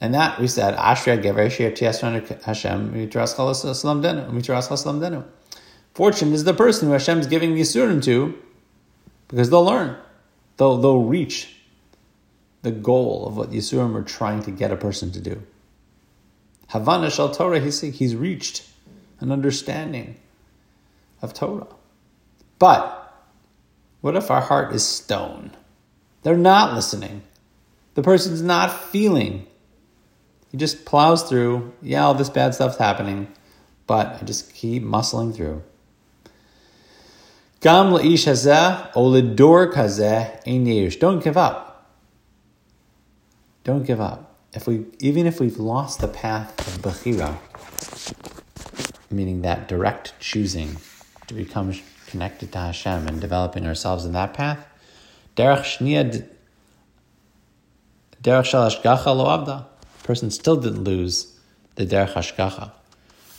And that we said, Ashria Gever Hashem Denu. Fortune is the person who Hashem is giving the Yissurim to because they'll learn. They'll, they'll reach the goal of what Yissurim are trying to get a person to do. Havana Shal Torah, he's reached an understanding of Torah. But what if our heart is stone? They're not listening. The person's not feeling he just plows through. Yeah, all this bad stuff's happening, but I just keep muscling through. Gam la'ish hazeh olidor kazeh ein Don't give up. Don't give up. If we, even if we've lost the path of bechira, meaning that direct choosing to become connected to Hashem and developing ourselves in that path, derech shnia, derech shalash gacha lo abda person still didn't lose the derech hashgacha.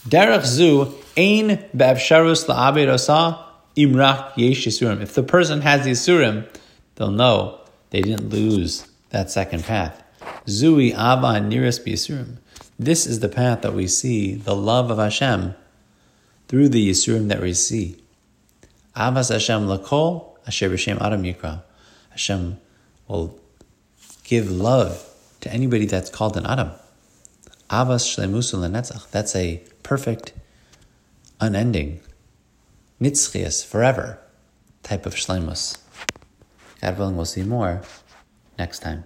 Derech zu ein be'efsharus la'abed osa imrak yesh yissurim. If the person has the yissurim, they'll know they didn't lose that second path. Zui ava nearest yissurim. This is the path that we see the love of Hashem through the yissurim that we see. Avas Hashem lakol asher b'shem adam yikra. Hashem will give love to anybody that's called an Adam. Avas shlemusu lenetzach. That's a perfect, unending, nitzchias, forever type of shlemus. God willing, we'll see more next time.